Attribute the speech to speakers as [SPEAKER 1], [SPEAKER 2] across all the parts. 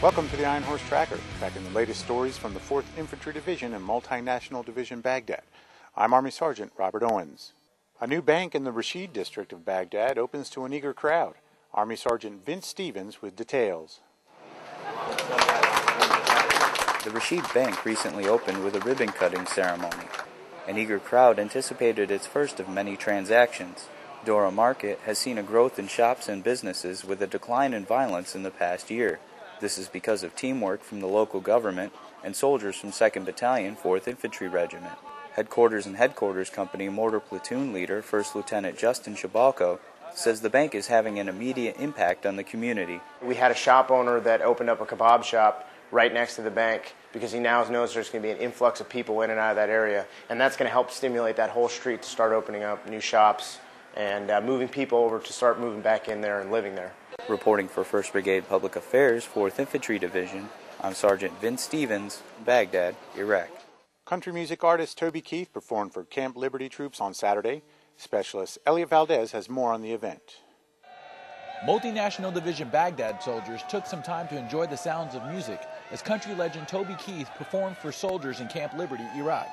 [SPEAKER 1] Welcome to the Ironhorse Tracker, tracking the latest stories from the 4th Infantry Division and Multinational Division Baghdad. I'm Army Sergeant Robert Owens. A new bank in the Rasheed district of Baghdad opens to an eager crowd. Army Sergeant Vince Stevens with details.
[SPEAKER 2] The Rasheed Bank recently opened with a ribbon cutting ceremony. An eager crowd anticipated its first of many transactions. Doura Market has seen a growth in shops and businesses with a decline in violence in the past year. This is because of teamwork from the local government and soldiers from 2nd Battalion, 4th Infantry Regiment. Headquarters and Headquarters Company Mortar Platoon Leader, 1st Lieutenant Justin Shabalko, says the bank is having an immediate impact on the community.
[SPEAKER 3] We had a shop owner that opened up a kebab shop right next to the bank because he now knows there's going to be an influx of people in and out of that area, and that's going to help stimulate that whole street to start opening up new shops and uh, moving people over to start moving back in there and living there.
[SPEAKER 2] Reporting for 1st Brigade Public Affairs, 4th Infantry Division, I'm Sergeant Vince Stevens, Baghdad, Iraq.
[SPEAKER 1] Country music artist Toby Keith performed for Camp Liberty troops on Saturday. Specialist Elliot Valdez has more on the event.
[SPEAKER 4] Multinational Division Baghdad soldiers took some time to enjoy the sounds of music as country legend Toby Keith performed for soldiers in Camp Liberty, Iraq.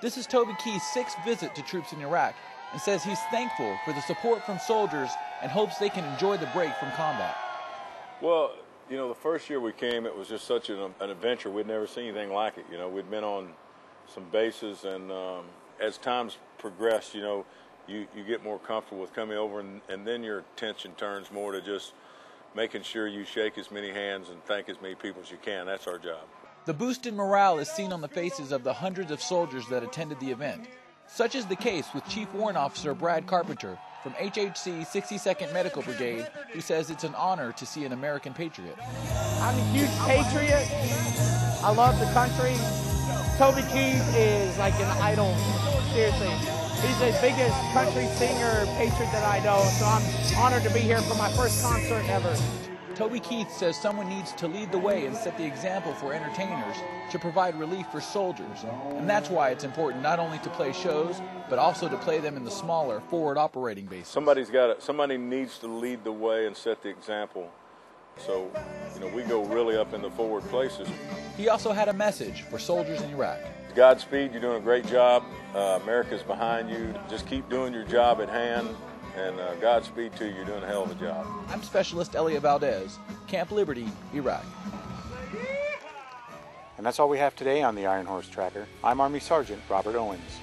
[SPEAKER 4] This is Toby Keith's sixth visit to troops in Iraq and says he's thankful for the support from soldiers and hopes they can enjoy the break from combat.
[SPEAKER 5] Well, you know, the first year we came, it was just such an, an adventure. We'd never seen anything like it. You know, we'd been on some bases, and um, as times progressed, you know, you, you get more comfortable with coming over, and, and then your attention turns more to just making sure you shake as many hands and thank as many people as you can. That's our job.
[SPEAKER 4] The boost in morale is seen on the faces of the hundreds of soldiers that attended the event. Such is the case with Chief Warrant Officer Brad Carpenter from HHC 62nd Medical Brigade, who says it's an honor to see an American patriot.
[SPEAKER 6] I'm a huge patriot. I love the country. Toby Keith is like an idol. Seriously. He's the biggest country singer, patriot that I know, so I'm honored to be here for my first concert ever.
[SPEAKER 4] Toby Keith says someone needs to lead the way and set the example for entertainers to provide relief for soldiers. And that's why it's important not only to play shows, but also to play them in the smaller forward operating bases.
[SPEAKER 5] Somebody's got to, somebody needs to lead the way and set the example. So, you know, we go really up in the forward places.
[SPEAKER 4] He also had a message for soldiers in Iraq.
[SPEAKER 5] Godspeed, you're doing a great job. Uh, America's behind you. Just keep doing your job at hand and uh, Godspeed to you. You're doing a hell of a job.
[SPEAKER 4] I'm Specialist Elliot Valdez, Camp Liberty, Iraq.
[SPEAKER 1] And that's all we have today on the Ironhorse Tracker. I'm Army Sergeant Robert Owens.